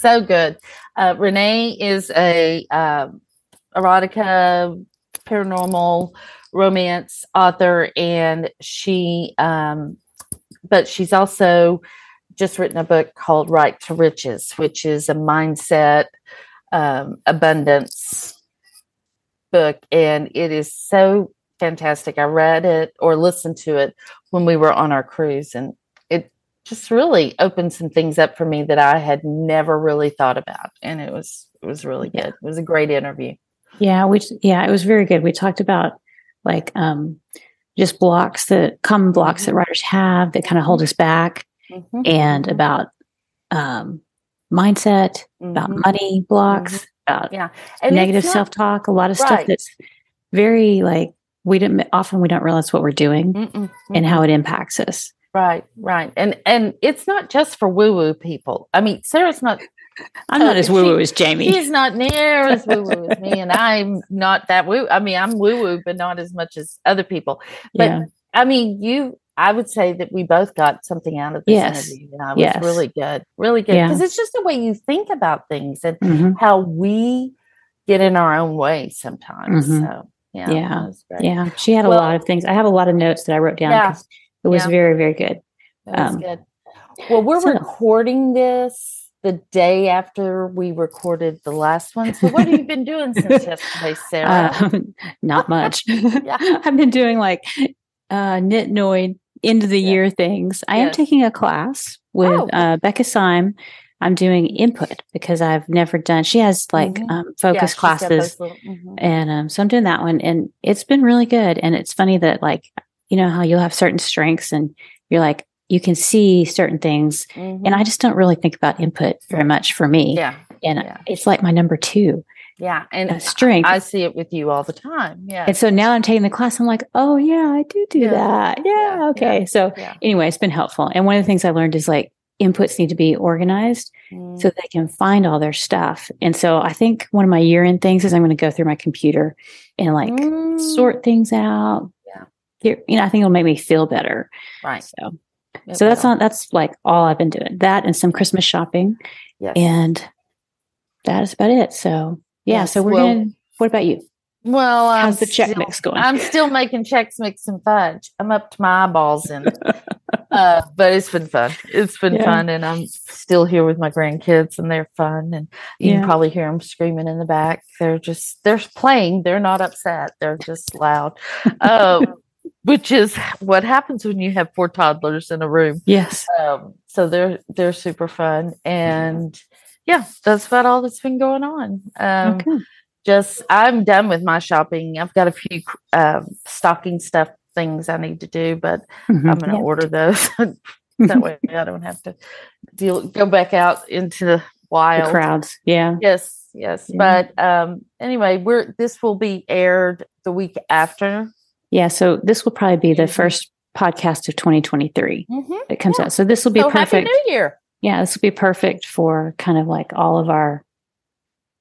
so good. Uh, Renee is a uh, erotica, paranormal romance author, and she, um, but she's also just written a book called Write to Riches, which is a mindset um, abundance book, and it is so fantastic. I read it or listened to it when we were on our cruise, and just really opened some things up for me that I had never really thought about. And it was it was really good. It was a great interview. Yeah, which yeah, it was very good. We talked about like um just blocks that common blocks mm-hmm. that writers have that kind of hold us back mm-hmm. and about um mindset, mm-hmm. about money blocks, mm-hmm. about yeah. And negative not, self-talk, a lot of right. stuff that's very like we didn't often we don't realize what we're doing Mm-mm. and how it impacts us. Right, right. And and it's not just for woo-woo people. I mean, Sara's not I'm not uh, as woo-woo as Jami. She's not near as woo-woo as me, and I'm not that woo. I mean, I'm woo-woo, but not as much as other people. But yeah. I mean, you I would say that we both got something out of this yes. interview. And it yes. was really good. Really good. Because yeah. it's just the way you think about things and mm-hmm. how we get in our own way sometimes. Mm-hmm. So yeah. Yeah. Yeah. She had well, a lot of things. I have a lot of notes that I wrote down. Yeah. It was yeah. very, very good. That um, good. Well, we're so, recording this the day after we recorded the last one. So, what have you been doing since yesterday, Sara? Um, not much. yeah. I've been doing like uh, Nitnoid end of the yeah. year things. I yes. am taking a class with oh. uh, Becca Syme. I'm doing input because I've never done. She has like mm-hmm. um, focus yeah, classes, little, mm-hmm. and um, so I'm doing that one, and it's been really good. And it's funny that like you know how you'll have certain strengths and you're like you can see certain things. Mm-hmm. and i just don't really think about input very much for me. Yeah. And yeah. it's like my number two. Yeah. And strength. I, I, see it with you all the time. Yeah. And so now i'm taking the class i'm like oh yeah i do do yeah. that. Yeah, yeah. okay. So anyway it's been helpful. And one of the things i learned is like inputs need to be organized mm. so they can find all their stuff. And so i think one of my year end things is i'm going to go through my computer and like mm. sort things out you know, I think it'll make me feel better. Right. So, it so will. that's not, that's like all I've been doing that and some Christmas shopping. Yes. And that is about it. So yeah. Yes. So we're well, going to, what about you? Well, how's I'm the check still, mix going? I'm still making Chex Mix and fudge. I'm up to my eyeballs in it. uh, but it's been fun. It's been yeah. fun, and I'm still here with my grandkids, and they're fun. And you yeah. can probably hear them screaming in the back. They're just they're playing. They're not upset. They're just loud. Uh, which is what happens when you have four toddlers in a room. Yes. Um, so they're they're super fun, and yeah, that's about all that's been going on. Um, okay. Just I'm done with my shopping. I've got a few uh, stocking stuff things I need to do, but mm-hmm. I'm going to yeah. order those. that way, I don't have to deal go back out into the wild the crowds. Yeah. Yes. Yes. Yeah. But um, anyway, we're this will be aired the week after yeah. So this will probably be the mm-hmm. first podcast of 2023 mm-hmm. that comes yeah. out. So this will be so perfect. Happy New Year. Yeah. This will be perfect for kind of like all of our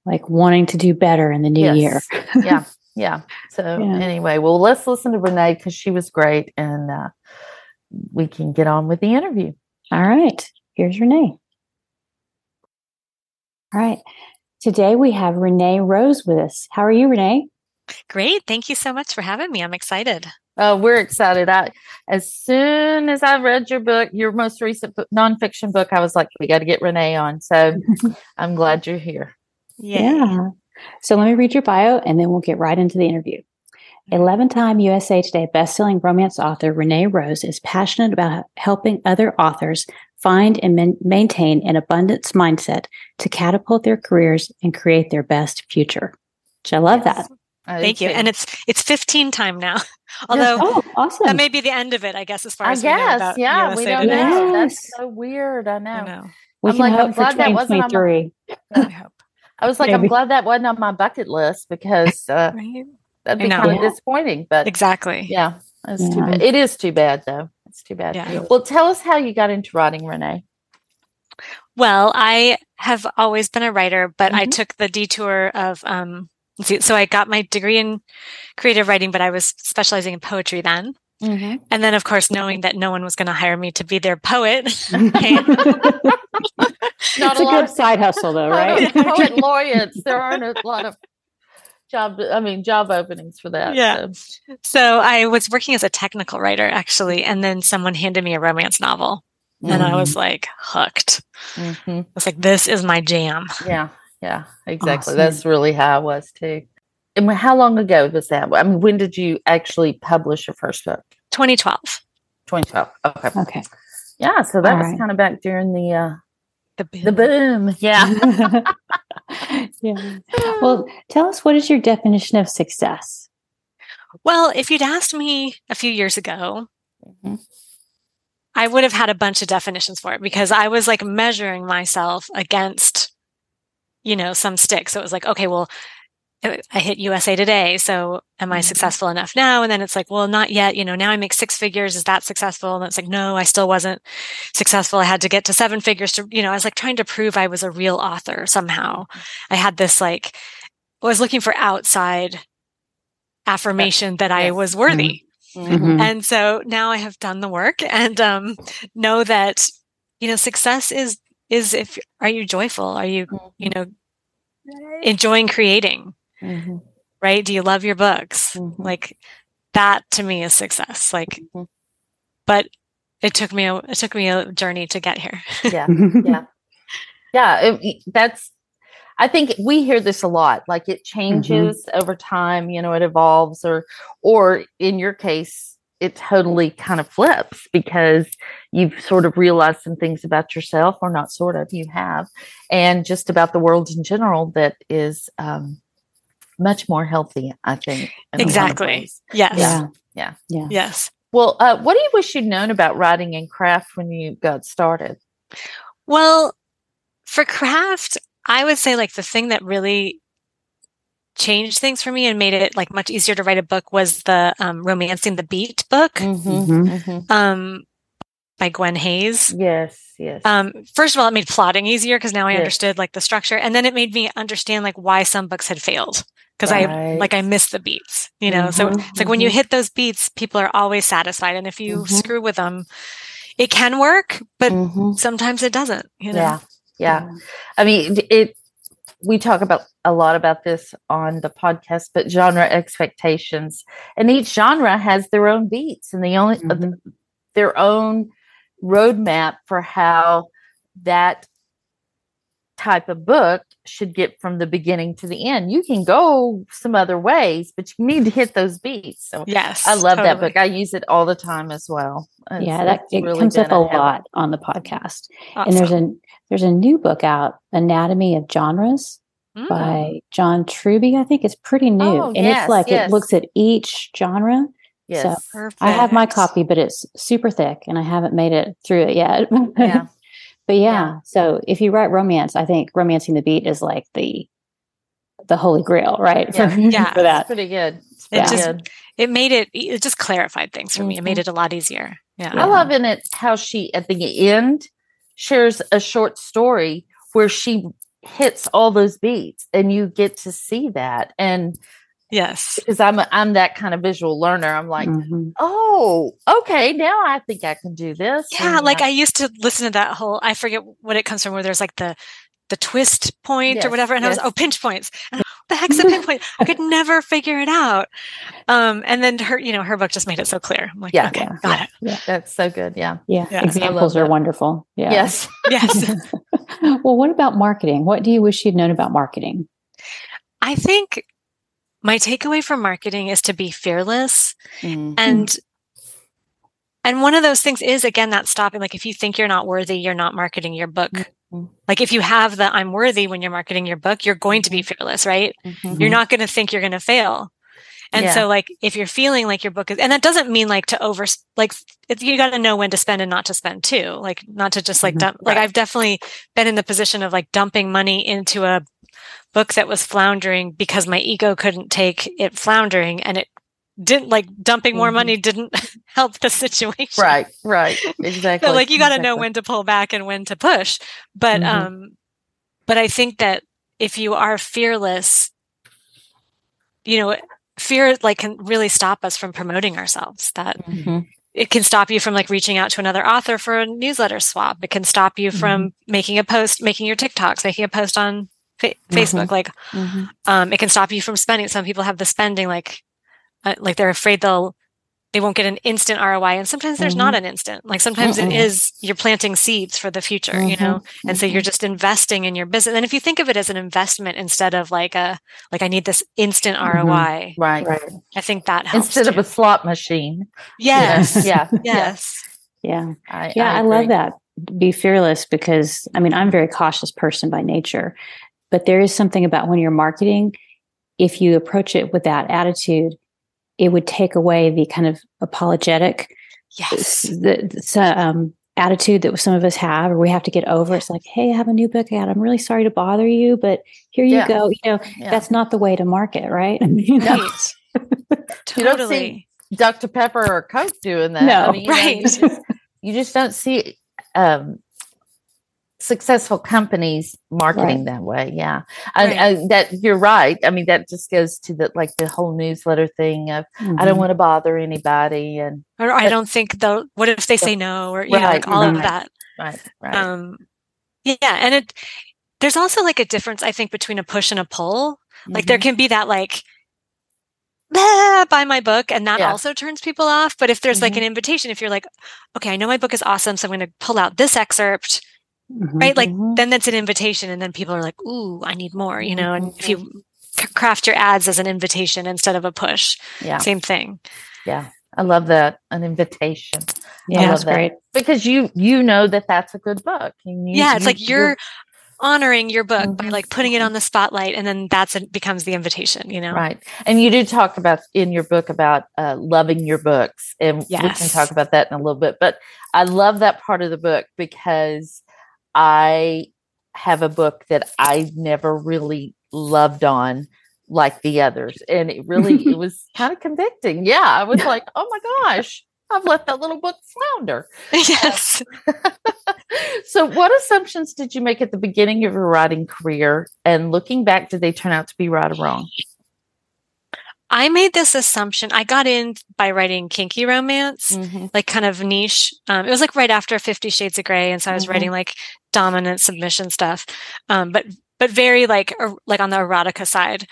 like wanting to do better in the new yes. year. yeah. Yeah. So yeah. anyway, well, let's listen to Renee because she was great and uh, we can get on with the interview. All right. Here's Renee. All right. Today we have Renee Rose with us. How are you, Renee? Great. Thank you so much for having me. I'm excited. Oh, we're excited. I, as soon as I read your book, your most recent book, nonfiction book, I was like, we got to get Renee on. So I'm glad you're here. Yay. Yeah. So let me read your bio and then we'll get right into the interview. 11 time USA Today bestselling romance author Renee Rose is passionate about helping other authors find and man- maintain an abundance mindset to catapult their careers and create their best future. Which I love yes. that. Thank you. And it's it's 15 time now. Although oh, awesome. that may be the end of it, I guess, as far as I as guess, yeah, USA we don't Today. know. That's so weird. I know. I know. We I'm can like, hope I'm glad that wasn't on my, I hope. I was like, Maybe. I'm glad that wasn't on my bucket list because uh, right? that'd be kind of yeah. disappointing. But exactly, yeah, it's yeah. too bad. It is too bad, though. It's too bad. Yeah. Well, tell us how you got into writing, Renee. Well, I have always been a writer, but mm-hmm. I took the detour of um, so I got my degree in creative writing, but I was specializing in poetry then. Mm-hmm. And then, of course, knowing that no one was going to hire me to be their poet. Not it's a, a good of, side hustle, though, right? poet laureates. There aren't a lot of job. I mean, job openings for that. Yeah. So. so I was working as a technical writer, actually, and then someone handed me a romance novel, mm-hmm. and I was mm-hmm. like hooked. Mm-hmm. I was like, "This is my jam." Yeah. Yeah, exactly. Awesome. That's really how I was too. And how long ago was that? I mean, when did you actually publish your first book? 2012. 2012. Okay. Okay. Yeah, so that All was right. kind of back during the uh the boom. The boom. Yeah. yeah. Well, tell us what is your definition of success? Well, if you'd asked me a few years ago, mm-hmm. I would have had a bunch of definitions for it because I was like measuring myself against you know, some stick. So it was like, okay, well, I hit USA Today. So am I mm-hmm. successful enough now? And then it's like, well, not yet. You know, now I make six figures. Is that successful? And it's like, no, I still wasn't successful. I had to get to seven figures to, you know, I was like trying to prove I was a real author somehow. I had this like, I was looking for outside affirmation that I was worthy. Mm-hmm. mm-hmm. And so now I have done the work and um, know that, you know, success is is if are you joyful are you you mm-hmm. know enjoying creating mm-hmm. right do you love your books mm-hmm. like that to me is success like mm-hmm. but it took me a it took me a journey to get here yeah yeah yeah it, that's i think we hear this a lot like it mm-hmm. changes over time you know it evolves or or in your case it totally kind of flips because you've sort of realized some things about yourself, or not sort of, you have, and just about the world in general that is um, much more healthy, I think. Exactly. Yes. Yeah. Yeah. Yeah. Yes. Well, uh, what do you wish you'd known about writing and craft when you got started? Well, for craft, I would say like the thing that really changed things for me and made it like much easier to write a book was the um, romancing the beat book mm-hmm, mm-hmm. mm-hmm. um, by gwen hayes yes yes um, first of all it made plotting easier because now i yes. understood like the structure and then it made me understand like why some books had failed because right. i like i missed the beats you know mm-hmm, so it's like when you mm-hmm. hit those beats people are always satisfied and if you mm-hmm. screw with them it can work but sometimes it doesn't you know yeah yeah i mean it we talk about a lot about this on the podcast, but genre expectations, and each genre has their own beats and the only uh, mm-hmm. their own roadmap for how that type of book should get from the beginning to the end. You can go some other ways, but you need to hit those beats. So yes, I love totally. that book. I use it all the time as well. It's, yeah, that it really comes up a lot on the podcast. Awesome. And there's a there's a new book out, Anatomy of Genres, mm. by John Truby. I think it's pretty new, oh, and yes, it's like yes. it looks at each genre. Yes, so Perfect. I have my copy, but it's super thick, and I haven't made it through it yet. Yeah. but yeah, yeah, so if you write romance, I think romancing the beat is like the the holy grail, right? Yeah, for, yeah. for that. It's pretty good. It's pretty it just good. it made it it just clarified things for mm-hmm. me. It made mm-hmm. it a lot easier. Yeah. I love in it how she at the end shares a short story where she hits all those beats and you get to see that and yes. Because i'm a, i'm that kind of visual learner. I'm like mm-hmm. oh okay now i think i can do this yeah and, like i used to listen to that whole i forget what it comes from where there's like the the twist point yes, or whatever and yes. i was oh pinch points. And, the heck's a pinpoint i could never figure it out. Um and then her you know her book just made it so clear. I'm like yeah. Okay yeah, got yeah, it. Yeah that's so good. Yeah. Yeah, yeah. examples are wonderful. Yeah. Yes. Yes. Well, what about marketing? What do you wish you'd known about marketing? I think my takeaway from marketing is to be fearless mm-hmm. and and one of those things is again that stopping like if you think you're not worthy you're not marketing your book mm-hmm. like if you have the i'm worthy when you're marketing your book you're going to be mm-hmm. fearless right mm-hmm. you're not going to think you're going to fail And yeah. so like if you're feeling like your book is and that doesn't mean like to over like you got to know when to spend and not to spend too. Like not to just like mm-hmm. dump right. like I've definitely been in the position of like dumping money into a book that was floundering because my ego couldn't take it floundering and it didn't like dumping more mm-hmm. money didn't help the situation. Right, right. Exactly. so like you got to exactly. know when to pull back and when to push. But mm-hmm. um but I think that if you are fearless, you know, fear like can really stop us from promoting ourselves. That mm-hmm. it can stop you from like reaching out to another author for a newsletter swap. It can stop you mm-hmm. from making a post, making your TikToks, making a post on fa- mm-hmm. Facebook. Like, mm-hmm. um, it can stop you from spending. Some people have the spending like uh, like they're afraid they'll they won't get an instant ROI. And sometimes there's mm-hmm. not an instant. Like sometimes mm-hmm. it is you're planting seeds for the future, mm-hmm. you know? And so you're mm-hmm. just investing in your business. And if you think of it as an investment instead of like a like I need this instant mm-hmm. ROI. Right. Right. I think that helps. Instead too. of a slot machine. Yes. yeah. Yes. Yeah. I, yeah, I, I love that. Be fearless because I mean I'm a very cautious person by nature. But there is something about when you're marketing, if you approach it with that attitude, it would take away the kind of apologetic yes. the, the um, attitude that some of us have or we have to get over. It's like hey i have a new book out. I'm really sorry to bother you but here you yeah. go you know yeah. that's not the way to market right? I mean, right. totally. you don't see dr. Pepper or coke doing that. No. I mean, right you, just, you just don't see um, successful companies marketing right. that way yeah right. I, I, that you're right i mean that just goes to the like the whole newsletter thing of mm-hmm. i don't mm-hmm. want to bother anybody and or i don't think they'll what if they say no or yeah right, like all of that right right um yeah and it there's also like a difference i think between a push and a pull mm-hmm. like there mm-hmm. can be that like ah, buy my book and that yeah. also turns people off but if there's mm-hmm. like an invitation if you're like okay i know my book is awesome so i'm going to pull out this excerpt mm-hmm. right? Like mm-hmm. then that's an invitation, and then people are like, "Ooh, I need more," you know. And if you mm-hmm. craft your ads as an invitation instead of a push, yeah, same thing. Yeah, I love that an invitation. Yeah, that's that. great because you you know that that's a good book. You, yeah, it's you, like you're, you're honoring your book mm-hmm. by like putting it on the spotlight and then that's it becomes the invitation you know right and you do talk about in your book about uh, loving your books and yes. we can talk about that in a little bit but i love that part of the book because I have a book that I never really loved on like the others. And it really it was kind of convicting. Yeah. I was like, oh my gosh, I've let that little book flounder. Yes. so what assumptions did you make at the beginning of your writing career? And looking back, did they turn out to be right or wrong? I made this assumption. I got in by writing kinky romance, mm-hmm. like kind of niche. Um, it was like right after Fifty Shades of Grey, and so I was mm-hmm. writing like dominant submission stuff, um, but but very like er, like on the erotica side.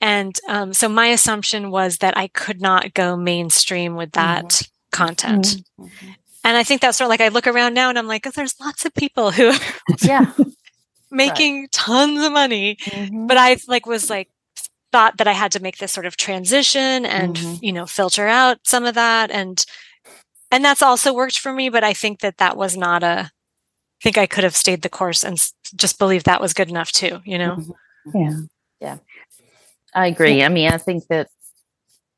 And um, so my assumption was that I could not go mainstream with that mm-hmm. content. Mm-hmm. And I think that's sort of like I look around now and I'm like, oh, there's lots of people who, yeah, making right. tons of money. Mm-hmm. But I like was like thought that I had to make this sort of transition and, mm-hmm. you know, filter out some of that. And, and that's also worked for me. But I think that that was not a, I think I could have stayed the course and just believe that was good enough too, you know? Mm-hmm. Yeah. Yeah. I agree. I mean, I think that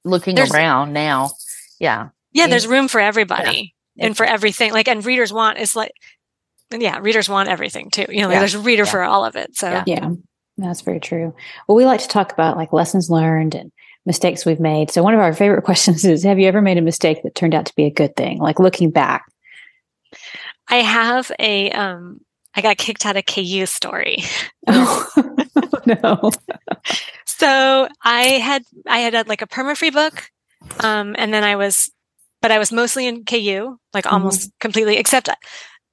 looking there's, around now, yeah. Yeah. There's room for everybody yeah. and for everything. Like, and readers want is like, yeah, readers want everything too. You know, like yeah. there's a reader yeah. for all of it. So, yeah. That's very true. Well, we like to talk about like lessons learned and mistakes we've made. So one of our favorite questions is have you ever made a mistake that turned out to be a good thing? Like looking back. I have a um I got kicked out of KU story. Oh no. so I had I had a, like a perma free book. Um and then I was but I was mostly in KU, like mm-hmm. almost mm-hmm. completely except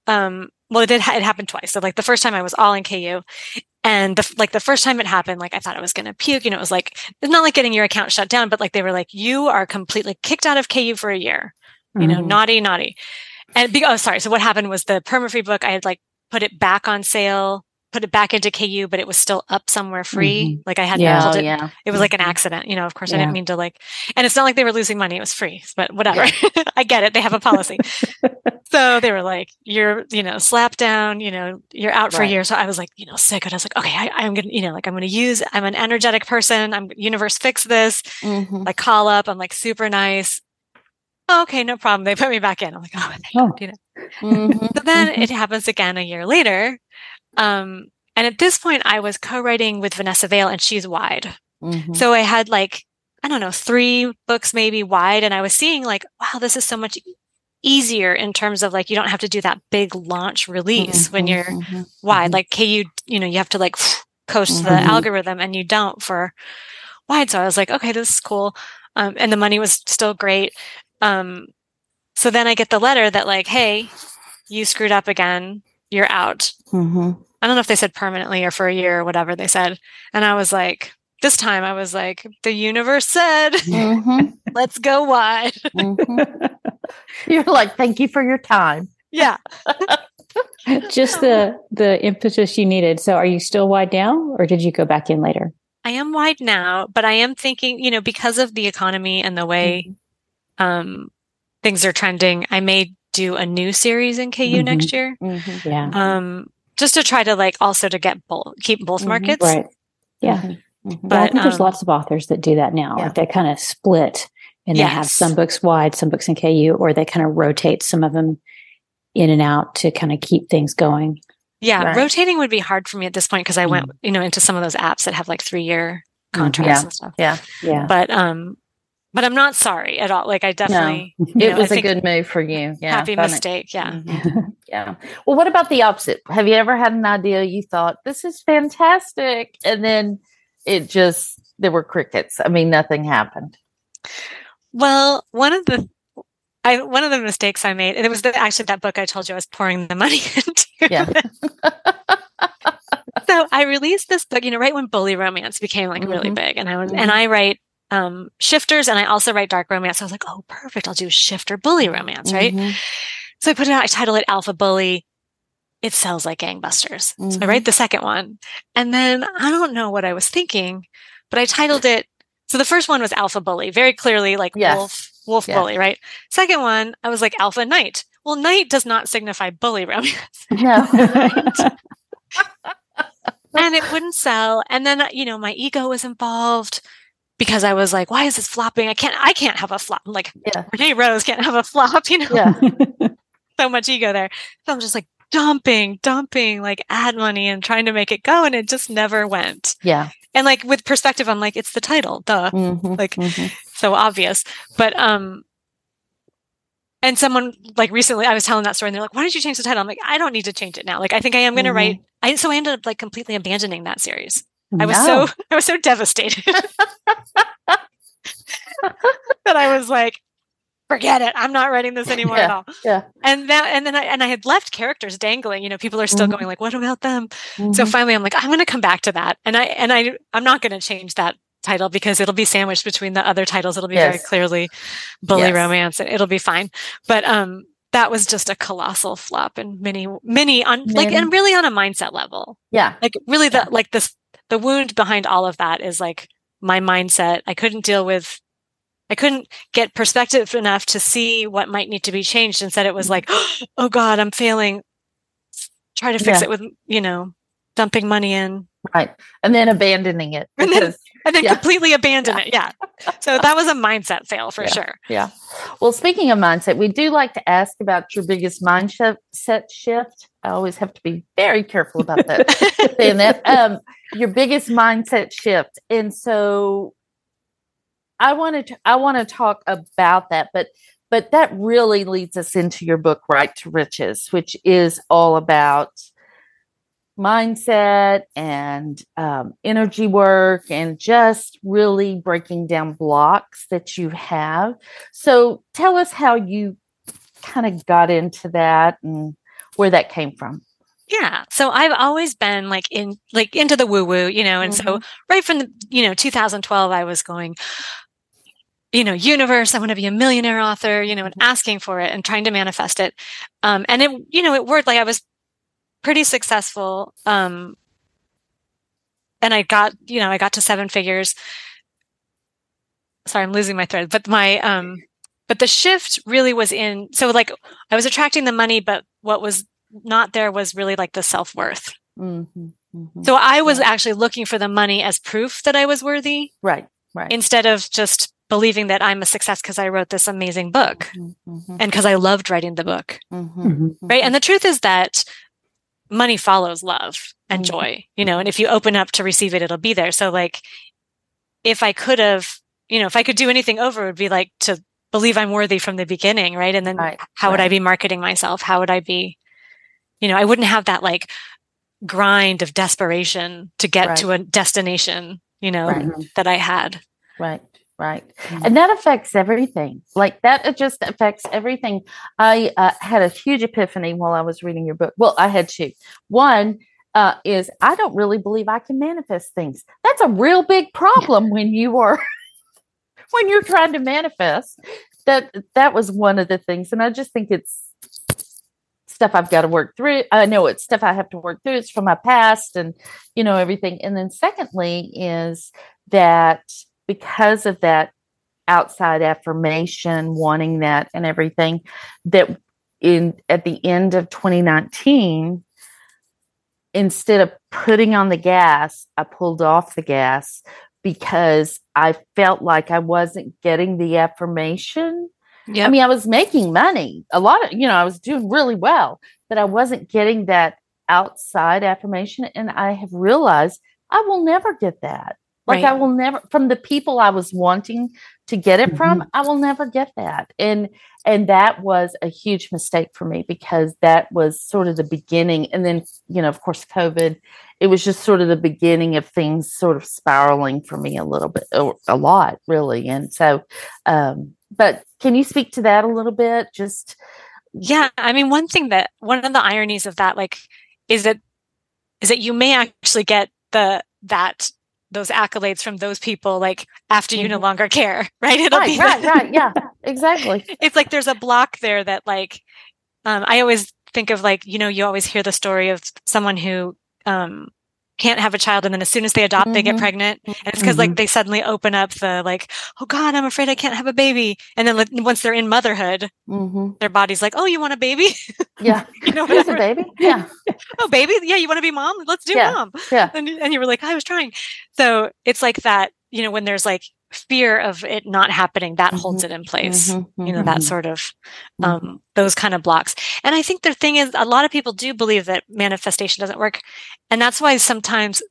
um well it did it happened twice. So like the first time I was all in KU and the, like the first time it happened, like I thought I was going to puke. You know, it was like, it's not like getting your account shut down, but like they were like, you are completely kicked out of KU for a year. You know, mm-hmm. naughty, naughty. And be, oh, sorry. So what happened was the perma-free book, I had like put it back on sale, put it back into KU, but it was still up somewhere free. Mm-hmm. Like I had yeah, pulled it. Yeah. It was like an mm-hmm. accident. You know, of course yeah. I didn't mean to like, and it's not like they were losing money. It was free, but whatever. Yeah. I get it. They have a policy. so they were like, you're, you know, slap down, you know, you're out for right. a year. So I was like, you know, sick. And I was like, okay, I, am going to, you know, like I'm going to use, I'm an energetic person. I'm universe fix this. Mm-hmm. Like call up. I'm like super nice. Oh, okay, no problem. They put me back in. I'm like, oh, oh. you know. Mm-hmm. But then mm-hmm. it happens again a year later. Um, and at this point I was co-writing with Vanessa Vale and she's wide. Mm-hmm. So I had like, I don't know, three books maybe wide. And I was seeing like, wow, this is so much easier in terms of like you don't have to do that big launch release mm-hmm, when you're mm-hmm, wide. Mm-hmm. Like KU, you you know, you have to like coast the mm-hmm. algorithm and you don't for wide. So I was like, okay, this is cool. Um, and the money was still great. Um, so then I get the letter that like, hey, you screwed up again. You're out. Mm-hmm. I don't know if they said permanently or for a year or whatever they said. And I was like, this time I was like, the universe said, mm-hmm. let's go wide. Mm-hmm. You're like, thank you for your time. Yeah. Just the the impetus you needed. So are you still wide now or did you go back in later? I am wide now, but I am thinking, you know, because of the economy and the way mm-hmm. um, things are trending, I may do a new series in KU mm-hmm. next year. Mm-hmm. Yeah. Um, just to try to like also to get both keep both mm-hmm. markets. Right. Yeah. Mm-hmm. But I think um, there's lots of authors that do that now. Yeah. Like they kind of split and yes. they have some books wide, some books in KU, or they kind of rotate some of them in and out to kind of keep things going. Yeah, right. rotating would be hard for me at this point because I mm. went, you know, into some of those apps that have like three year mm, contracts yeah. and stuff. Yeah, yeah. But um, but I'm not sorry at all. Like I definitely, no. it know, was a good move for you. Yeah, happy mistake. Yeah, mm-hmm. yeah. Well, what about the opposite? Have you ever had an idea you thought this is fantastic, and then it just there were crickets. I mean, nothing happened. Well, one of the I one of the mistakes I made, and it was the, actually that book I told you I was pouring the money into. Yeah. so I released this book, you know, right when bully romance became like mm-hmm. really big, and I was, mm-hmm. and I write um, shifters, and I also write dark romance. So I was like, oh, perfect, I'll do shifter bully romance, right? Mm-hmm. So I put it out. I title it Alpha Bully it sells like gangbusters. Mm-hmm. So I write mm-hmm. the second one. And then I don't know what I was thinking, but I titled it. So the first one was Alpha Bully, very clearly like yes. wolf, wolf yes. bully, right? Second one, I was like Alpha Knight. Well, knight does not signify bully romance. No. and it wouldn't sell. And then, you know, my ego was involved because I was like, why is this flopping? I can't, I can't have a flop. I'm Like yeah. Renee Rose can't have a flop, you know? Yeah. so much ego there. So I'm just like, dumping, dumping like ad money and trying to make it go. And it just never went. Yeah. And like with perspective, I'm like, it's the title, duh. Mm-hmm, like mm-hmm. so obvious. But um and someone like recently I was telling that story and they're like, why did you change the title? I'm like, I don't need to change it now. Like I think I am gonna mm-hmm. write I so I ended up like completely abandoning that series. I was so I was so devastated. that I was like, forget it. I'm not writing this anymore yeah, at all. Yeah. And that, and then I, and I had left characters dangling, you know, people are still mm-hmm. going like, what about them? Mm-hmm. So finally I'm like, I'm going to come back to that. And I, and I, I'm not going to change that title because it'll be sandwiched between the other titles. It'll be yes. very clearly bully yes. romance and it'll be fine. But, um, that was just a colossal flop and many, many on like, and really on a mindset level. Yeah. Like really the, like this, the wound behind all of that is like my mindset. I couldn't deal with I couldn't get perspective enough to see what might need to be changed. Instead, it was like, mm-hmm. oh God, I'm failing. Try to fix yeah. it with, you know, dumping money in. Right. And then abandoning it. Because, and then, and then yeah. completely abandon yeah. it. Yeah. So that was a mindset fail for sure. Yeah. Well, speaking of mindset, we do like to ask about your biggest mindset shift. I always have to be very careful about that. saying that. Um, your biggest mindset shift. And so I wanted to I want to talk about that, but but that really leads us into your book, Write to Riches, which is all about mindset and um, energy work and just really breaking down blocks that you have. So tell us how you kind of got into that and where that came from. Yeah. So I've always been like in like into the woo woo, you know, and mm-hmm. so right from the, you know, 2012 I was going you know, universe, I want to be a millionaire author, you know, and asking for it and trying to manifest it. Um, and it, you know, it worked. Like I was pretty successful. Um, and I got, you know, I got to seven figures. Sorry, I'm losing my thread, but my, um, but the shift really was in so like i was attracting the money but what was not there was really like the self-worth. Mm-hmm, mm-hmm. so i was actually looking for the money as proof that i was worthy right right. instead of just believing that i'm a success because i wrote this amazing book mm-hmm, mm-hmm. and because i loved writing the book. Mm-hmm, mm-hmm. right? And the truth is that money follows love and joy you know and if you open up to receive it it'll be there. So like if i could have you know if i could do anything over it would be like to believe I'm worthy from the beginning, right? And then right, how right. would I be marketing myself? How would I be, you know, I wouldn't have that like grind of desperation to get right. to a destination, you know, that I had. Right. Right. Mm-hmm. And that affects everything. Like that just affects everything. I uh, had a huge epiphany while I was reading your book. Well, I had two. One, uh, is I don't really believe I can manifest things. That's a real big problem when you are when you're trying to manifest that that was one of the things. And i just think it's stuff i've got to work through. I know it's stuff i have to work through. It's from my past and you know everything. And then secondly is that because of that outside affirmation wanting that and everything that in at the end of 2019 instead of putting on the gas i pulled off the gas because I felt like I wasn't getting the affirmation. Yeah. I mean, I was making money a lot of, you know, I was doing really well, but I wasn't getting that outside affirmation. And I have realized I will never get that. Like right. I will never from the people I was wanting to get it mm-hmm. from, I will never get that. And and that was a huge mistake for me because that was sort of the beginning and then, you know, of course COVID, it was just sort of the beginning of things sort of spiraling for me a little bit or a lot really. And so um but can you speak to that a little bit just yeah, I mean one thing that one of the ironies of that like is that is that you may actually get the that those accolades from those people like after you mm-hmm. no longer care right it'll right, be right the, right yeah exactly it's like there's a block there that like um, i always think of like you know you always hear the story of someone who um, can't have a child and then as soon as they adopt mm-hmm. they get mm-hmm. pregnant. And it's because mm-hmm. like they suddenly open up the like oh god i'm afraid i can't have a baby. And then like, once they're in motherhood mm-hmm. their body's like oh you want a baby? Yeah. You know Here's a baby. Yeah. Oh baby? Yeah you want to be mom? Let's do yeah. mom. Yeah. And, and you were like i was trying. So it's like that you know when there's like fear of it not happening that mm-hmm. holds it in place mm-hmm. you know that mm-hmm. sort of mm-hmm. um, those kind of blocks and i think the thing is a lot of people do believe that manifestation doesn't work and that's why sometimes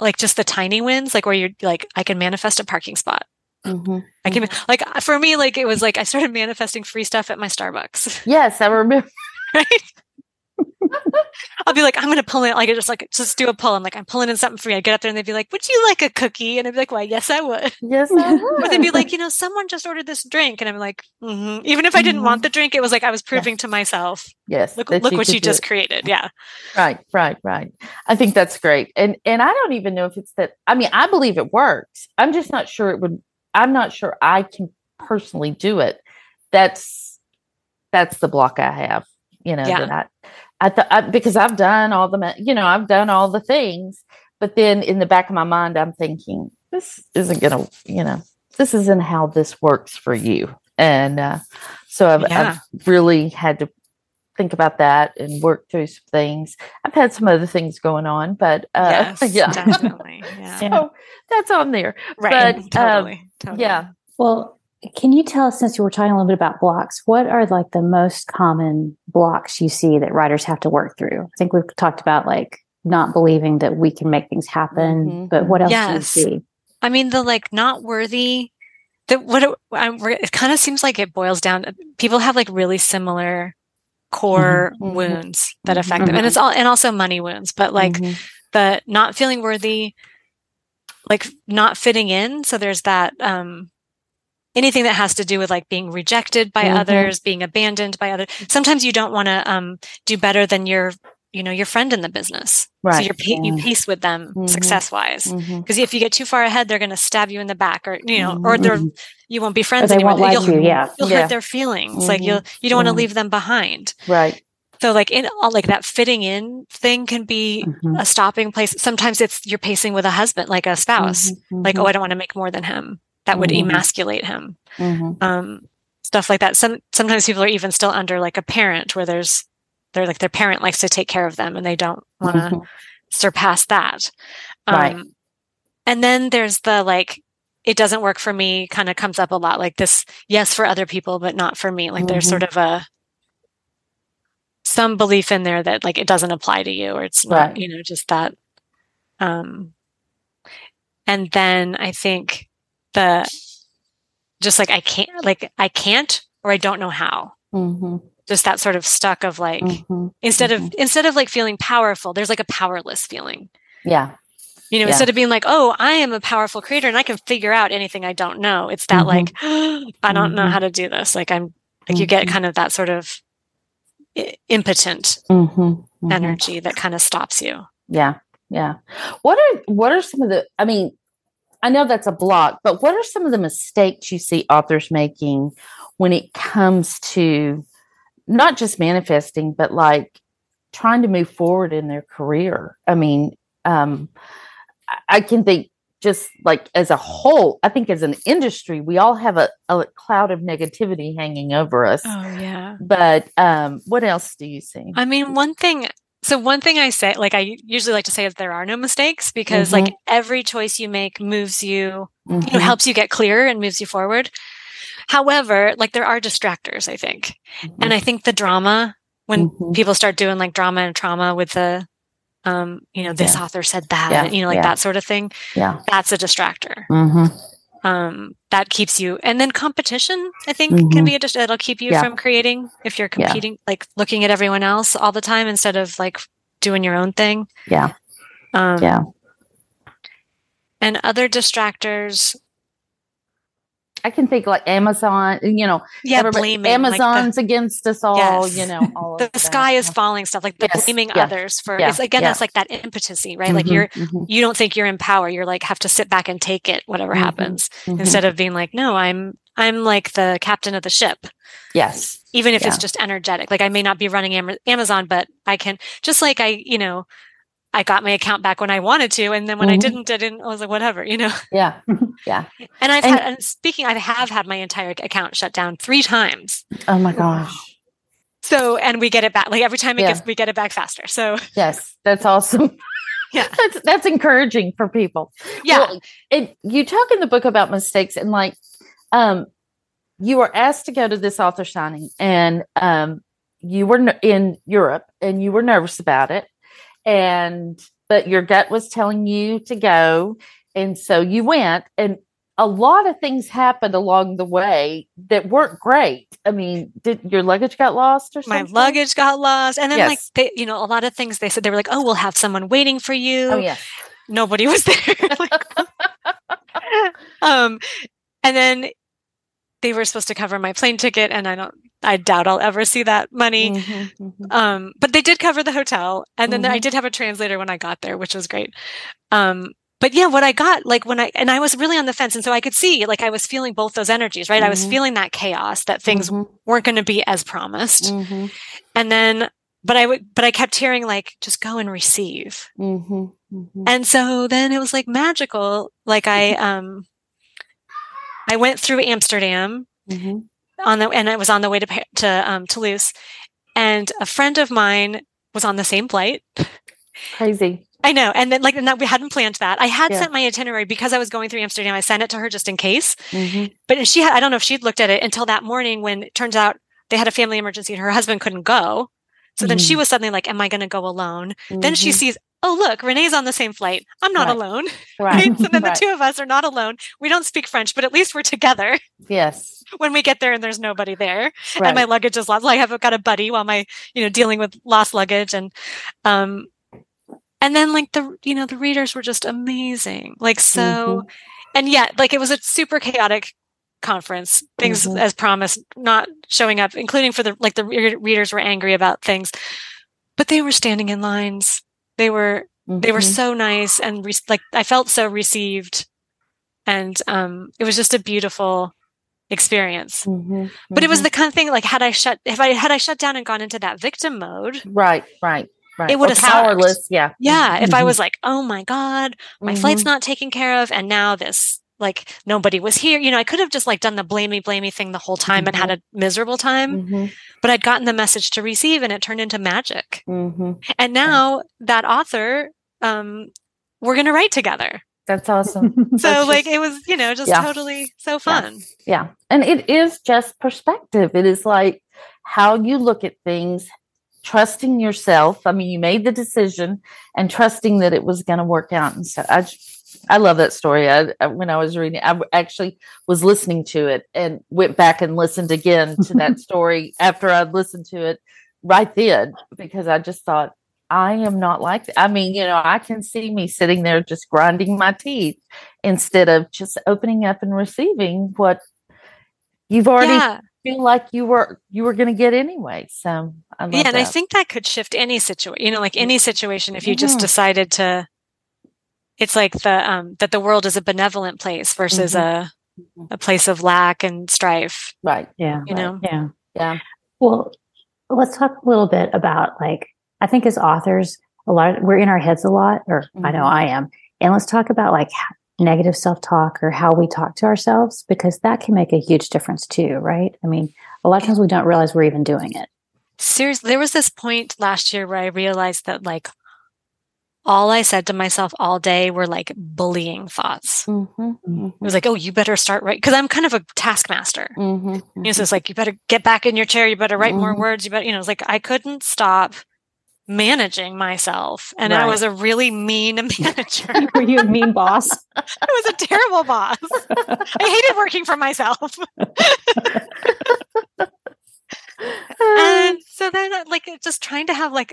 like just the tiny wins like where you're like i can manifest a parking spot Mm-hmm. I can mm-hmm. like for me, like it was like I started manifesting free stuff at my Starbucks. Yes, I remember. right? I'll be like, I'm going to pull in, like, I just like, just do a pull. I'm like, I'm pulling in something free. I get up there and they'd be like, would you like a cookie? And I'd be like, why? Yes, I would. Yes, I would. or they'd be like, you know, someone just ordered this drink. And I'm like, mm-hmm. even if I didn't mm-hmm. want the drink, it was like, I was proving yes. to myself. Yes. Look, look what you just it. created. Yeah. Right, right, right. I think that's great. And, and I don't even know if it's that, I mean, I believe it works. I'm just not sure it would, I'm not sure I can personally do it. That's, that's the block I have, you know, yeah. that I, I thought because I've done all the, you know, I've done all the things, but then in the back of my mind, I'm thinking this isn't going to, you know, this isn't how this works for you. And uh, so I've, yeah. I've really had to think about that and work through some things. I've had some other things going on, but uh, yes, yeah, definitely. Yeah. so that's on there, right? But, totally, um, totally. Yeah. Well, can you tell us, since you were talking a little bit about blocks, what are like the most common blocks you see that writers have to work through? I think we've talked about like not believing that we can make things happen, mm-hmm. but what else yes. do you see? I mean, the like not worthy. That what it, it kind of seems like it boils down. People have like really similar core mm-hmm. mm-hmm. wounds that affect mm-hmm. them, and it's all and also money wounds. But like mm-hmm. the not feeling worthy, like not fitting in. So there's that um anything that has to do with like being rejected by mm-hmm. others, being abandoned by others. Sometimes you don't want to um, do better than your, you know, your friend in the business. Right. So you're pa- you pace with them mm-hmm. success wise. Because mm-hmm. if you get too far ahead, they're going to stab you in the back, or you know, or they're mm-hmm. you won't be friends anymore. Like you'll, you, yeah. you'll yeah. hurt their feelings. Like you'll you don't want to mm-hmm. leave them behind. Right. So like in like that fitting in thing can be mm-hmm. a stopping place. Sometimes it's you're pacing with a husband, like a spouse. Mm-hmm. Like, oh, I don't want to make more than him that would mm-hmm. emasculate him. Mm-hmm. Um, stuff like that. Some sometimes people are even still under like a parent where there's they're like their parent likes to take care of them and they don't want to mm-hmm. surpass that. Right. Um, and then there's the like it doesn't work for me kind of comes up a lot like this yes for other people but not for me like mm-hmm. there's sort of a some belief in there that like it doesn't apply to you or it's not right. you know just that um and then i think the just like i can't like i can't or i don't know how mm-hmm. just that sort of stuck of like mm-hmm. instead of mm-hmm. instead of like feeling powerful there's like a powerless feeling yeah you know, yeah. instead of being like, oh, I am a powerful creator and I can figure out anything I don't know, it's that mm-hmm. like, I don't know mm-hmm. how to do this. Like, I'm like, you get mm-hmm. kind of that sort of impotent energy that kind of stops you. Yeah. Yeah. What are, what are some of the, I mean, I know that's a block, but what are some of the mistakes you see authors making when it comes to not just manifesting, but like trying to move forward in their career? I mean, um, I can think just like as a whole, I think as an industry, we all have a, a cloud of negativity hanging over us. Oh yeah. But um, what else do you see? I mean, one thing. So one thing I say, like I usually like to say, is there are no mistakes because mm-hmm. like every choice you make moves you, mm-hmm. you know, mm-hmm. helps you get clear and moves you forward. However, like there are distractors, I think, mm-hmm. and I think the drama when mm-hmm. people start doing like drama and trauma with the um, you know, this yeah. author said that, yeah. you know, like yeah. that sort of thing. Yeah. That's a distractor. Um, that keeps you, and then competition, I think mm-hmm. can be a, it'll keep you from creating if you're competing, like looking at everyone else all the time instead of like doing your own thing. Yeah. Um, yeah. And other distractors, I can think like Amazon, you know, yeah, blaming, Amazon's like the, against us all, yes. you know, the sky is falling stuff like the yes, blaming yes, others for yeah, again, yeah. that's like that impotency, right? Mm-hmm, like you're, mm-hmm. you don't think you're in power. You're like, have to sit back and take it, whatever mm-hmm, happens mm-hmm. instead of being like, no, I'm, I'm like the captain of the ship. Yes. Even if it's just energetic. Like I may not be running Am- Amazon, but I can, just like I, you know, I got my account back when I wanted to, and then when mm-hmm. I didn't, I didn't. I was like, whatever, you know. Yeah, yeah. and I've and, had, and speaking, I have had my entire account shut down three times. Oh my gosh. So, and we get it back. Like every time it yeah. gets, we get it back faster. So, yes, that's awesome. Yeah, that's that's encouraging for people. Yeah, well, it, you talk in the book about mistakes and like, um, you were asked to go to this author signing, and um, you were in Europe, and you were nervous about it and but your gut was telling you to go and so you went and a lot of things happened along the way that weren't great. I mean, did your luggage got lost or something? My luggage got lost. And then yes. like they, you know, a lot of things they said they were like, "Oh, we'll have someone waiting for you." Oh yeah. Nobody was there. um and then they were supposed to cover my plane ticket and I don't I doubt I'll ever see that money. Mm-hmm, mm-hmm. Um, but they did cover the hotel and then mm-hmm. I did have a translator when I got there, which was great. Um, but yeah, what I got, like when I, and I was really on the fence. And so I could see, like, I was feeling both those energies, right? I was mm-hmm. feeling that chaos that things mm-hmm. weren't going to be as promised. Mm-hmm. And then, but I would, but I kept hearing, like, just go and receive. And so then it was like magical. Like I, um, I went through Amsterdam mm-hmm. on the, and I was on the way to to um, Toulouse, and a friend of mine was on the same flight. Crazy. I know, and then like, and that we hadn't planned that. I had yeah. sent my itinerary because I was going through Amsterdam. I sent it to her just in case, mm-hmm. but she had. I don't know if she'd looked at it until that morning when it turns out they had a family emergency and her husband couldn't go. So mm-hmm. then she mm-hmm. was suddenly like, Am I going to go alone? Mm-hmm. Then she mm-hmm. sees, Oh, look, Renee's on the same flight. I'm not right. alone. Right. right. So then right. the two of us are not alone. We don't speak French, but at least we're together. Yes. when we get there and there's nobody there and my luggage is lost. Like I've got a buddy while my, you know, dealing with lost luggage and, um, and then like the, you know, the readers were just amazing. Like so, mm-hmm. and yet like it was a super chaotic conference things mm-hmm. as promised not showing up including for the like the re- readers were angry about things but they were standing in lines they were mm-hmm. they were mm-hmm. so nice and re- like i felt so received and um it was just a beautiful experience mm-hmm. but it was mm-hmm. the kind of thing like had i shut if i had i shut down and gone into that victim mode right right Right. It would have powerless. Yeah. Yeah. If I was like, oh my God, my flight's not taken care of. And now this like nobody was here. You know, I could have just like done the blamey, blamey thing the whole time mm-hmm. and had mm-hmm. a miserable time, mm-hmm. but I'd gotten the message to receive and it turned into magic. Mm-hmm. And now that author, um, we're going to write together. That's awesome. so That's like just, it was, you know, just yeah. totally so fun. Yeah. yeah. And it is just perspective. It is like how you look at things, trusting yourself. I mean, you made the decision and trusting that it was going to work out. And so I, I love that story. I, I, when I was reading, I actually was listening to it and went back and listened again to that story after I'd listened to it right then because I just thought, I am not like that. I mean, you know, I can see me sitting there just grinding my teeth instead of just opening up and receiving what you've already yeah. feel like you were you were going to get anyway. So I yeah, and that. I think that could shift any situation. You know, like any situation, if you just mm-hmm. decided to, it's like the um that the world is a benevolent place versus mm-hmm. a a place of lack and strife. Right. Yeah. You right. know. Yeah. Yeah. Well, let's talk a little bit about like I think as authors, a lot of, we're in our heads a lot, or mm-hmm. I know mm-hmm. I am. And let's talk about like negative self talk or how we talk to ourselves because that can make a huge difference too, right? I mean, a lot of times we don't realize we're even doing it. Seriously, there was this point last year where I realized that like all I said to myself all day were like bullying thoughts. Mm-hmm, mm-hmm. It was like, oh, you better start right. Cause I'm kind of a taskmaster. Mm-hmm, you know, so it's like, you better get back in your chair. You better write more mm-hmm. words. You better, you know, it's like, I couldn't stop managing myself and right. I was a really mean manager. Were you a mean boss? I was a terrible boss. I hated working for myself. and so then like just trying to have like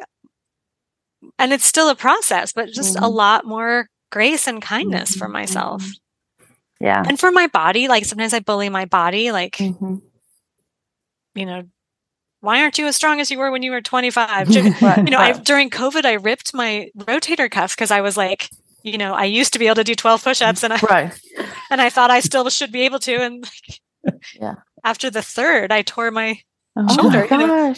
and it's still a process but just mm-hmm. a lot more grace and kindness mm-hmm. for myself. Yeah. And for my body like sometimes I bully my body like mm-hmm. you know why aren't you as strong as you were when you were 25? you know, I, during COVID, I ripped my rotator cuff because I was like, you know, I used to be able to do 12 push-ups and I, right. and I thought I still should be able to. And yeah, after the third, I tore my oh shoulder. My you know,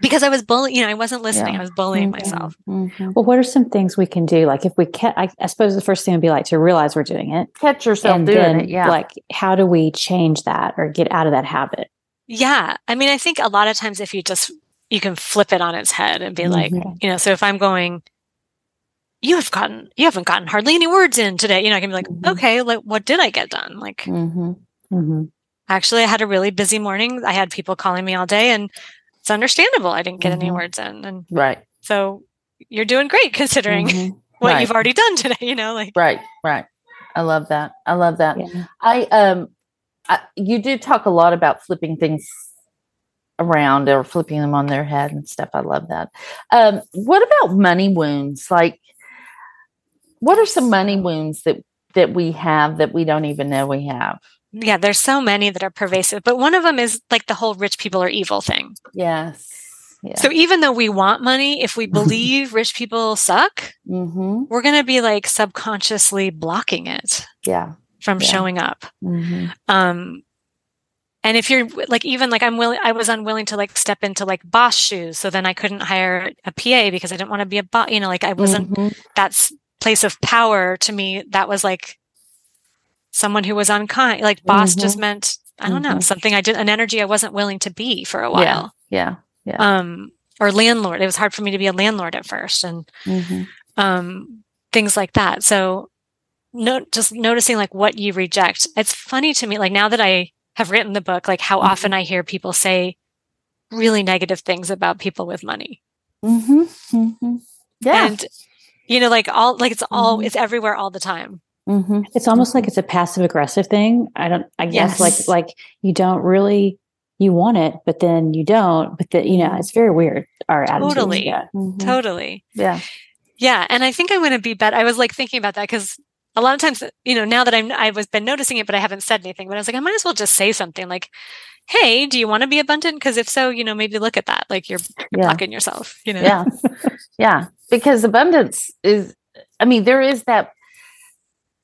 because I was bullying, you know, I wasn't listening. Yeah. I was bullying mm-hmm. myself. Mm-hmm. Well, what are some things we can do? Like if we can, I, I, suppose the first thing would be like to realize we're doing it. Catch yourself and doing then, it. Yeah. Like how do we change that or get out of that habit? Yeah. I mean, I think a lot of times if you just, you can flip it on its head and be mm-hmm. like, you know, so if I'm going, you have gotten, you haven't gotten hardly any words in today, you know, I can be like, mm-hmm. okay, like, what did I get done? Like, mm-hmm. mm-hmm. actually, I had a really busy morning. I had people calling me all day and it's understandable. I didn't get any mm-hmm. words in. And right. So you're doing great considering mm-hmm. what right. you've already done today, you know, like, right, right. I love that. I love that. Yeah. I, um, I, you do talk a lot about flipping things around or flipping them on their head and stuff. I love that. Um, what about money wounds? Like, what are some money wounds that that we have that we don't even know we have? Yeah, there's so many that are pervasive, but one of them is like the whole rich people are evil thing. Yes. Yeah. So even though we want money, if we believe rich people suck, mm-hmm. we're going to be like subconsciously blocking it. Yeah from yeah. showing up. Mm-hmm. Um, and if you're like, even like I'm willing, I was unwilling to like step into like boss shoes. So then I couldn't hire a PA because I didn't want to be a boss, you know, like I wasn't, mm-hmm. that's place of power to me. That was like someone who was unkind. Like boss mm-hmm. just meant, I don't know, mm-hmm. something I did, an energy I wasn't willing to be for a while. Yeah. Yeah. yeah. Um, or landlord. It was hard for me to be a landlord at first and, mm-hmm. um, things like that. So no, just noticing like what you reject. It's funny to me, like now that I have written the book, like how mm-hmm. often I hear people say really negative things about people with money. Mm-hmm. Mm-hmm. Yeah. And, you know, like all, like it's all, it's everywhere all the time. Mm-hmm. It's almost like it's a passive aggressive thing. I don't, I guess yes. like, like you don't really, you want it, but then you don't, but that, you know, it's very weird. Our attitude. Totally. Yeah. Mm-hmm. Totally. Yeah. Yeah. And I think I'm going to be better. I was like thinking about that because a lot of times, you know, now that I'm, I was been noticing it, but I haven't said anything, but I was like, I might as well just say something like, Hey, do you want to be abundant? Cause if so, you know, maybe look at that. Like you're, you're yeah. blocking yourself, you know? Yeah. yeah. Because abundance is, I mean, there is that,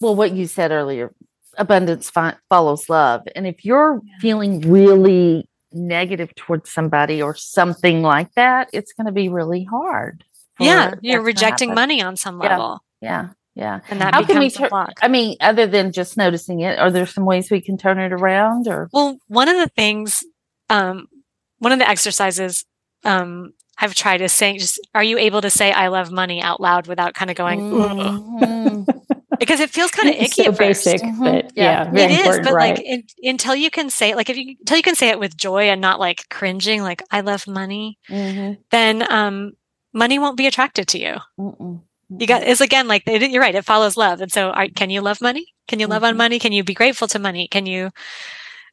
well, what you said earlier, abundance fi- follows love. And if you're yeah. feeling really negative towards somebody or something like that, it's going to be really hard. Yeah. You're rejecting money on some level. Yeah. yeah. And that How can we turn? I mean, other than just noticing it, are there some ways we can turn it around? Or well, one of the things, um, one of the exercises um, I've tried is saying, just are you able to say "I love money" out loud without kind of going? Mm-hmm. Because it feels kind of icky. so basic, mm-hmm. but yeah, yeah it is. But right. like in, until you can say, like if you until you can say it with joy and not like cringing, like "I love money," mm-hmm. then um, money won't be attracted to you. Mm-mm. You got it's again like you're right. It follows love, and so are, can you love money? Can you love on mm-hmm. money? Can you be grateful to money? Can you,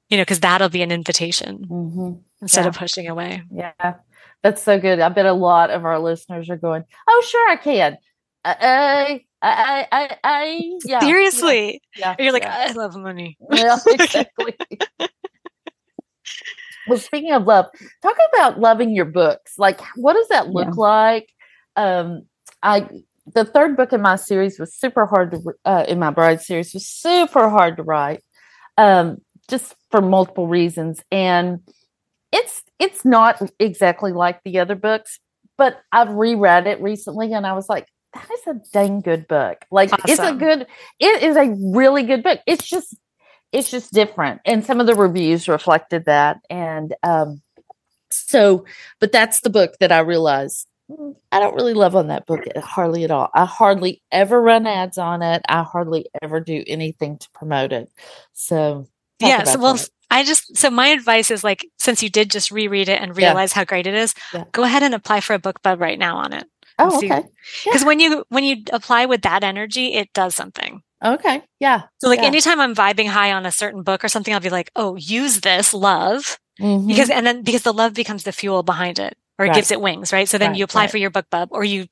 you know, because that'll be an invitation mm-hmm. instead yeah. of pushing away. Yeah, that's so good. I bet a lot of our listeners are going, "Oh, sure, I can." Uh, I, I, I, yeah. Seriously, yeah. yeah. you're like, yeah. I love money. Yeah, exactly. well, speaking of love, talk about loving your books. Like, what does that look like? Um, I the third book in my series was super hard to uh, in my bride series was super hard to write um, just for multiple reasons and it's it's not exactly like the other books but i've reread it recently and i was like that is a dang good book like awesome. it's a good it is a really good book it's just it's just different and some of the reviews reflected that and um so but that's the book that i realized I don't really love on that book hardly at all. I hardly ever run ads on it. I hardly ever do anything to promote it. So yes, well, that. I just so my advice is like since you did just reread it and realize yeah. how great it is, yeah. go ahead and apply for a BookBub right now on it. Oh, okay. Because yeah. when you when you apply with that energy, it does something. Okay. Yeah. So like anytime I'm vibing high on a certain book or something, I'll be like, oh, use this love. Mm-hmm. Because and then because the love becomes the fuel behind it or right. gives it wings, right? So then right, you apply right. for your BookBub or you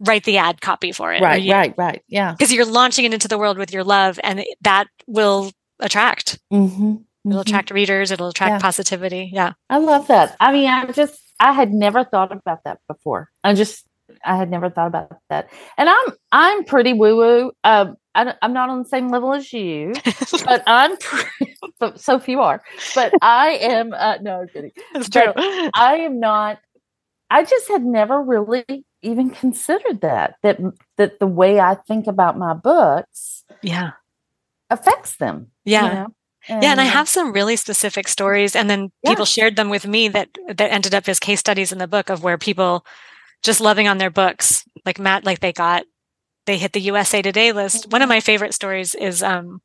write the ad copy for it. Right, you, right, right. Yeah. Because you're launching it into the world with your love and that will attract. Mm-hmm. It'll mm-hmm. attract readers. It'll attract yeah. positivity. Yeah. I love that. I mean, I'm just, I had never thought about that before. I'm just, I had never thought about that. And I'm, I'm pretty woo woo. Um, I, am not on the same level as you, but I'm pretty, so few are, but I am, uh, no, I'm kidding. It's true. I am not I just had never really even considered that that that the way I think about my books, yeah, affects them. Yeah. You know? And, yeah, and I have some really specific stories, and then yeah. people shared them with me that that ended up as case studies in the book of where people just loving on their books, like Matt, like they got they hit the USA Today list. Mm-hmm. One of my favorite stories is um,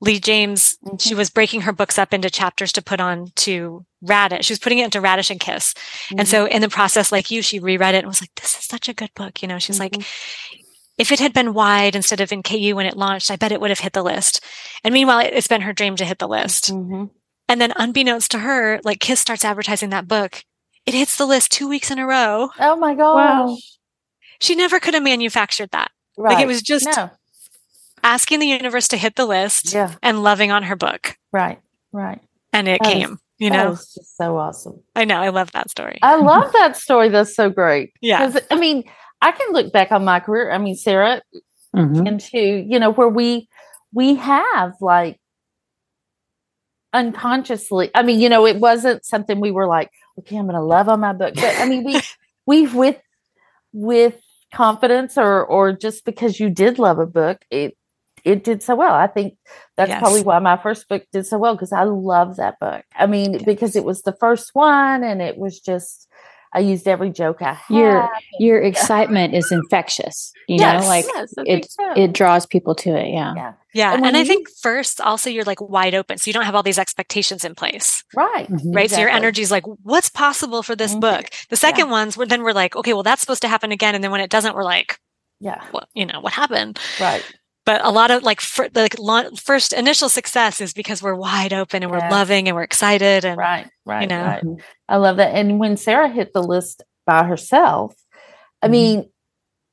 Lee James. Mm-hmm. She was breaking her books up into chapters to put on to Radish. She was putting it into Radish and Kiss. Mm-hmm. And so in the process, like you, she reread it and was like, this is such a good book. You know, she's like, mm-hmm. if it had been wide instead of in KU when it launched, I bet it would have hit the list. And meanwhile, it's been her dream to hit the list. Mm-hmm. And then unbeknownst to her, like Kiss starts advertising that book. It hits the list two weeks in a row. Oh my gosh. Wow. She never could have manufactured that. Right. Like it was just no. asking the universe to hit the list yeah. and loving on her book. Right. Right. And it that came. Is, you know, just so awesome. I know. I love that story. I love that story. That's so great. Yeah. Because I mean, I can look back on my career. I mean, Sara, mm-hmm. into you know where we we have like unconsciously. I mean, you know, it wasn't something we were like, okay, I'm going to love on my book, but I mean, we we with with confidence or or just because you did love a book it it did so well i think that's yes. probably why my first book did so well because i love that book i mean yes. because it was the first one and it was just I used every joke I had. Your your excitement is infectious. You yes, know, like yes, it so. it draws people to it. Yeah. Yeah. Yeah. And, and I think first also you're like wide open. So you don't have all these expectations in place. Right. Mm-hmm. Right. Exactly. So your energy is like, what's possible for this mm-hmm. book? The second yeah. ones were then we're like, okay, well that's supposed to happen again. And then when it doesn't, we're like, yeah, well, you know, what happened? Right but a lot of like for, like first initial success is because we're wide open and we're yeah. loving and we're excited and right right you know right. i love that and when sara hit the list by herself i mm-hmm. mean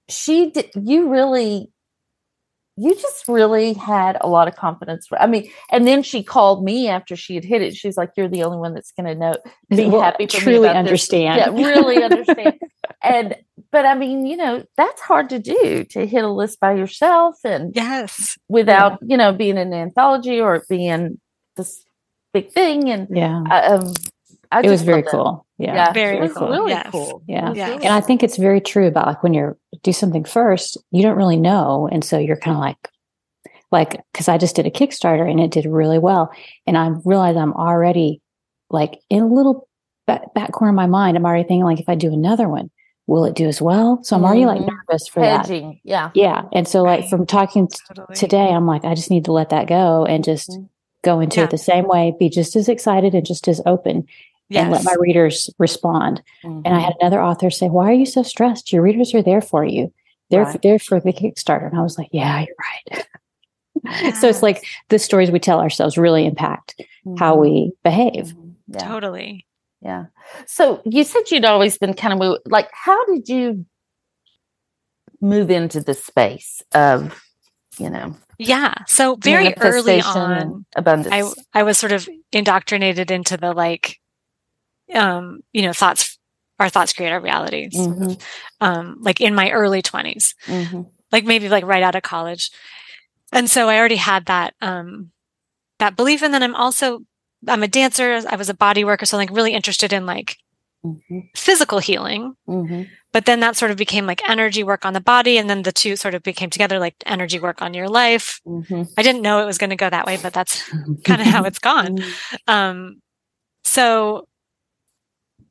she did you really you just really had a lot of confidence. I mean, and then she called me after she had hit it. She's like, "You're the only one that's going to know, be well, happy, for truly understand, yeah, really understand." and but I mean, you know, that's hard to do to hit a list by yourself and yes, without yeah. you know being an anthology or being this big thing. And yeah, um, it was very cool. Yeah. yeah. Very cool. Really yes. cool. Yeah. Yes. And I think it's very true about like when you're do something first, you don't really know. And so you're kind of like, like, cause I just did a Kickstarter and it did really well. And I realized I'm already like in a little back, back corner of my mind. I'm already thinking like, if I do another one, will it do as well? So I'm already mm-hmm. like nervous for Hedging. that. Yeah. Yeah. And so like from talking totally. today, I'm like, I just need to let that go and just mm-hmm. go into yeah. it the same way, be just as excited and just as open yes. and let my readers respond. Mm-hmm. And I had mm-hmm. another author say, why are you so stressed? Your readers are there for you. They're right. there for the Kickstarter. And I was like, yeah, you're right. Yes. so it's like the stories we tell ourselves really impact how mm-hmm. we behave. Mm-hmm. Yeah. Totally. Yeah. So you said you'd always been kind of like, how did you move into the space of, you know? Yeah. So very early on, abundance. I, I was sort of indoctrinated into the like, um, you know, thoughts, our thoughts create our realities. Mm-hmm. Um, like in my early 20s, mm-hmm. like maybe like right out of college. And so I already had that, um, that belief. And then I'm also I'm a dancer. I was a body worker, so like really interested in like mm-hmm. physical healing. Mm-hmm. But then that sort of became like energy work on the body, and then the two sort of became together, like energy work on your life. Mm-hmm. I didn't know it was going to go that way, but that's kind of how it's gone. Mm-hmm. Um, so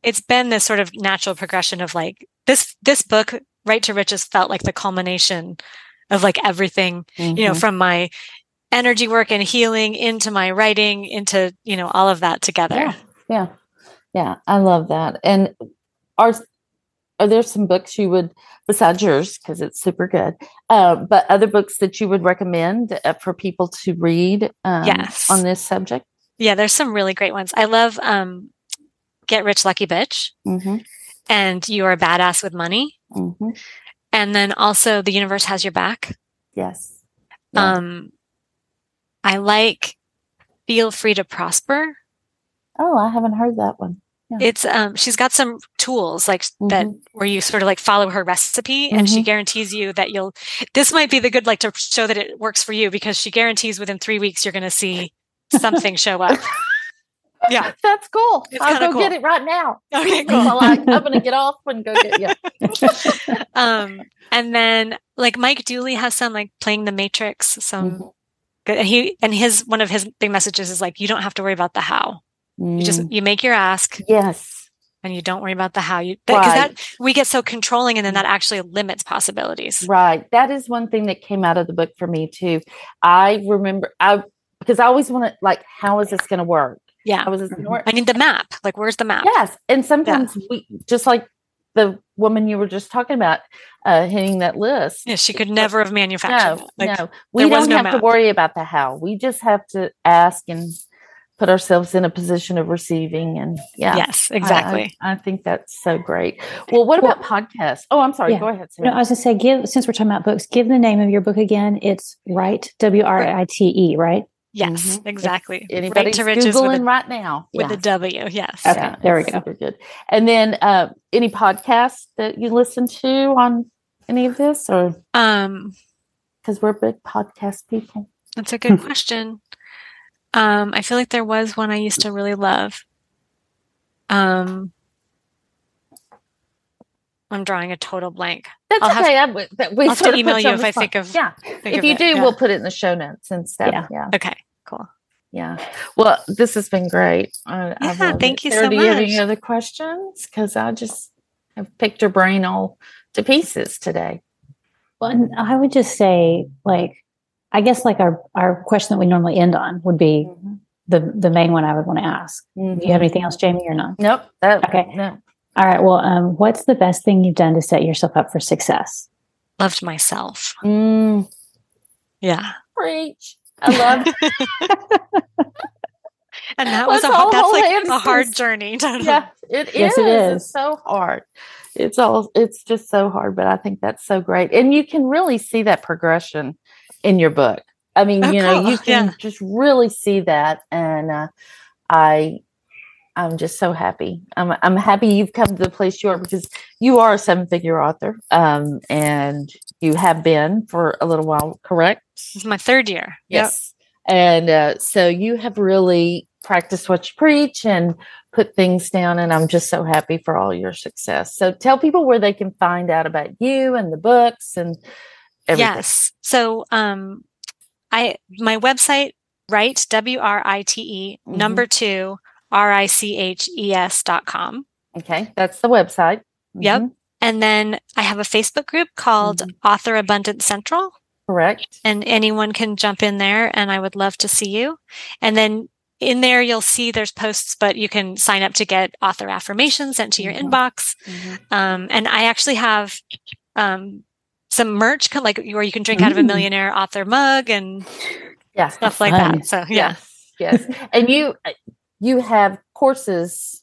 it's been this sort of natural progression of like this this book, Write to Riches, felt like the culmination of like everything, you know, mm-hmm. from my energy work and healing into my writing, into, you know, all of that together. Yeah. Yeah. yeah I love that. And are, are there some books you would, besides yours, because it's super good, uh, but other books that you would recommend uh, for people to read um, yes. on this subject? Yeah, there's some really great ones. I love um, Get Rich Lucky Bitch mm-hmm. and You Are a Badass with Money. Mm-hmm. And then also The Universe Has Your Back. Yes. Yeah. Um, I like Feel Free to Prosper. Oh, I haven't heard that one. Yeah. It's um she's got some tools like mm-hmm. that where you sort of like follow her recipe and mm-hmm. she guarantees you that you'll this might be the good like to show that it works for you because she guarantees within 3 weeks you're going to see something show up. Yeah. That's cool. It's I'll go cool. get it right now. Okay, cool. I'm going to get off and go get you. um and then like Mike Dooley has some like playing the matrix some mm-hmm. Good. And he and his one of his big messages is like you don't have to worry about the how. Mm. You just mm. you make your ask. Yes. And you don't worry about the how. You because right. that we get so controlling, and then that actually limits possibilities. Right. That is one thing that came out of the book for me too. I remember I because I always want to like how is this going to work? Yeah. How is this going to work? I need the map. Like where's the map? Yes. And sometimes yeah. we just like the woman you were just talking about uh, hitting that list. Yeah, she could never have manufactured. No, like, no, we don't no have map. to worry about the how. We just have to ask and put ourselves in a position of receiving. And yeah, yes, exactly. I, I think that's so great. Well, what about well, podcasts? Oh, I'm sorry. Yeah. Go ahead. Sara. No, I was going to say, give since we're talking about books, give the name of your book again. It's right, W R I T E, right? Yes, mm-hmm. exactly. Anybody to riches Googling a, right now with the W. Yes. Okay, yeah, there we go. Super good. And then uh, any podcasts that you listen to on any of this, or um, because we're big podcast people. That's a good question. Um, I feel like there was one I used to really love. Um, I'm drawing a total blank. That's I'll okay. Have, I, we I'll have to email you if I think of. Yeah, if you it. do, yeah. we'll put it in the show notes instead. Yeah. yeah. Okay. Cool. Yeah. Well, this has been great. I, yeah, thank you Sara, so do much. you have any other questions? Because I just have picked your brain all to pieces today. Well, I would just say, like, I guess, like our our question that we normally end on would be mm-hmm. the the main one I would want to ask. Mm-hmm. Do you have anything else, Jami, or not? Nope. That, okay. No. All right. Well, um, what's the best thing you've done to set yourself up for success? Loved myself. Mm. Yeah. Preach. I loved. and that was a that's like a hard journey. yeah, it yes. It is. It's so hard. It's all. It's just so hard, but I think that's so great, and you can really see that progression in your book. I mean, oh, you know, cool. you can yeah. just really see that, and uh, I I'm just so happy. I'm I'm happy you've come to the place you are because you are a seven figure author, um, and you have been for a little while. Correct? This is my third year. Yes, yep. and uh, so you have really practiced what you preach and put things down. And I'm just so happy for all your success. So tell people where they can find out about you and the books and everything. Yes. So, um, I, my website, right, W R I T E, mm-hmm. number two, R I C H E S dot com. Okay. That's the website. Mm-hmm. Yep. And then I have a Facebook group called mm-hmm. Author Abundance Central. Correct. And anyone can jump in there and I would love to see you. And then in there you'll see there's posts but you can sign up to get author affirmations sent to your mm-hmm. inbox mm-hmm. Um, and i actually have um, some merch like where you can drink out of a mm. millionaire author mug and yeah stuff like fun. that so yeah yes, yes. and you you have courses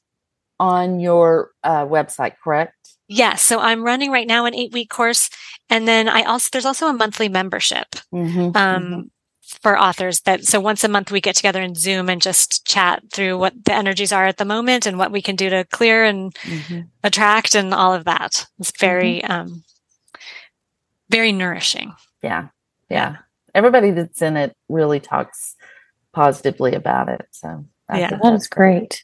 on your uh, website correct yes so i'm running right now an eight week course and then i also there's also a monthly membership mm-hmm. Um, mm-hmm for authors that so once a month we get together in zoom and just chat through what the energies are at the moment and what we can do to clear and mm-hmm. attract and all of that it's very mm-hmm. um very nourishing yeah yeah everybody that's in it really talks positively about it so yeah that is great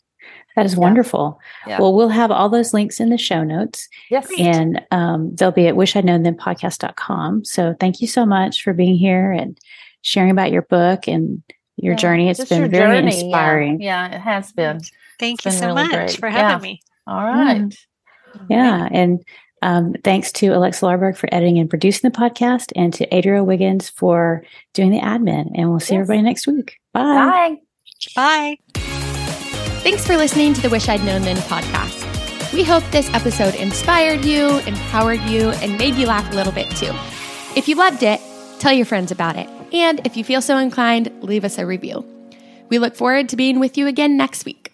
that is yeah. wonderful. Yeah. Well, we'll have all those links in the show notes. Yes. And um, they'll be at wishidknown So thank you so much for being here and sharing about your book and your yeah, journey. It's been very journey, inspiring. Yeah. yeah. it has been. Thank you so really much great. for having yeah. me. All right. Mm. Yeah. And um, thanks to Alexa Larberg for editing and producing the podcast and to Adria Wiggins for doing the admin. And we'll see yes. everybody next week. Bye. Bye. Thanks for listening to the Wish I'd Known Then podcast. We hope this episode inspired you, empowered you, and made you laugh a little bit too. If you loved it, tell your friends about it. And if you feel so inclined, leave us a review. We look forward to being with you again next week.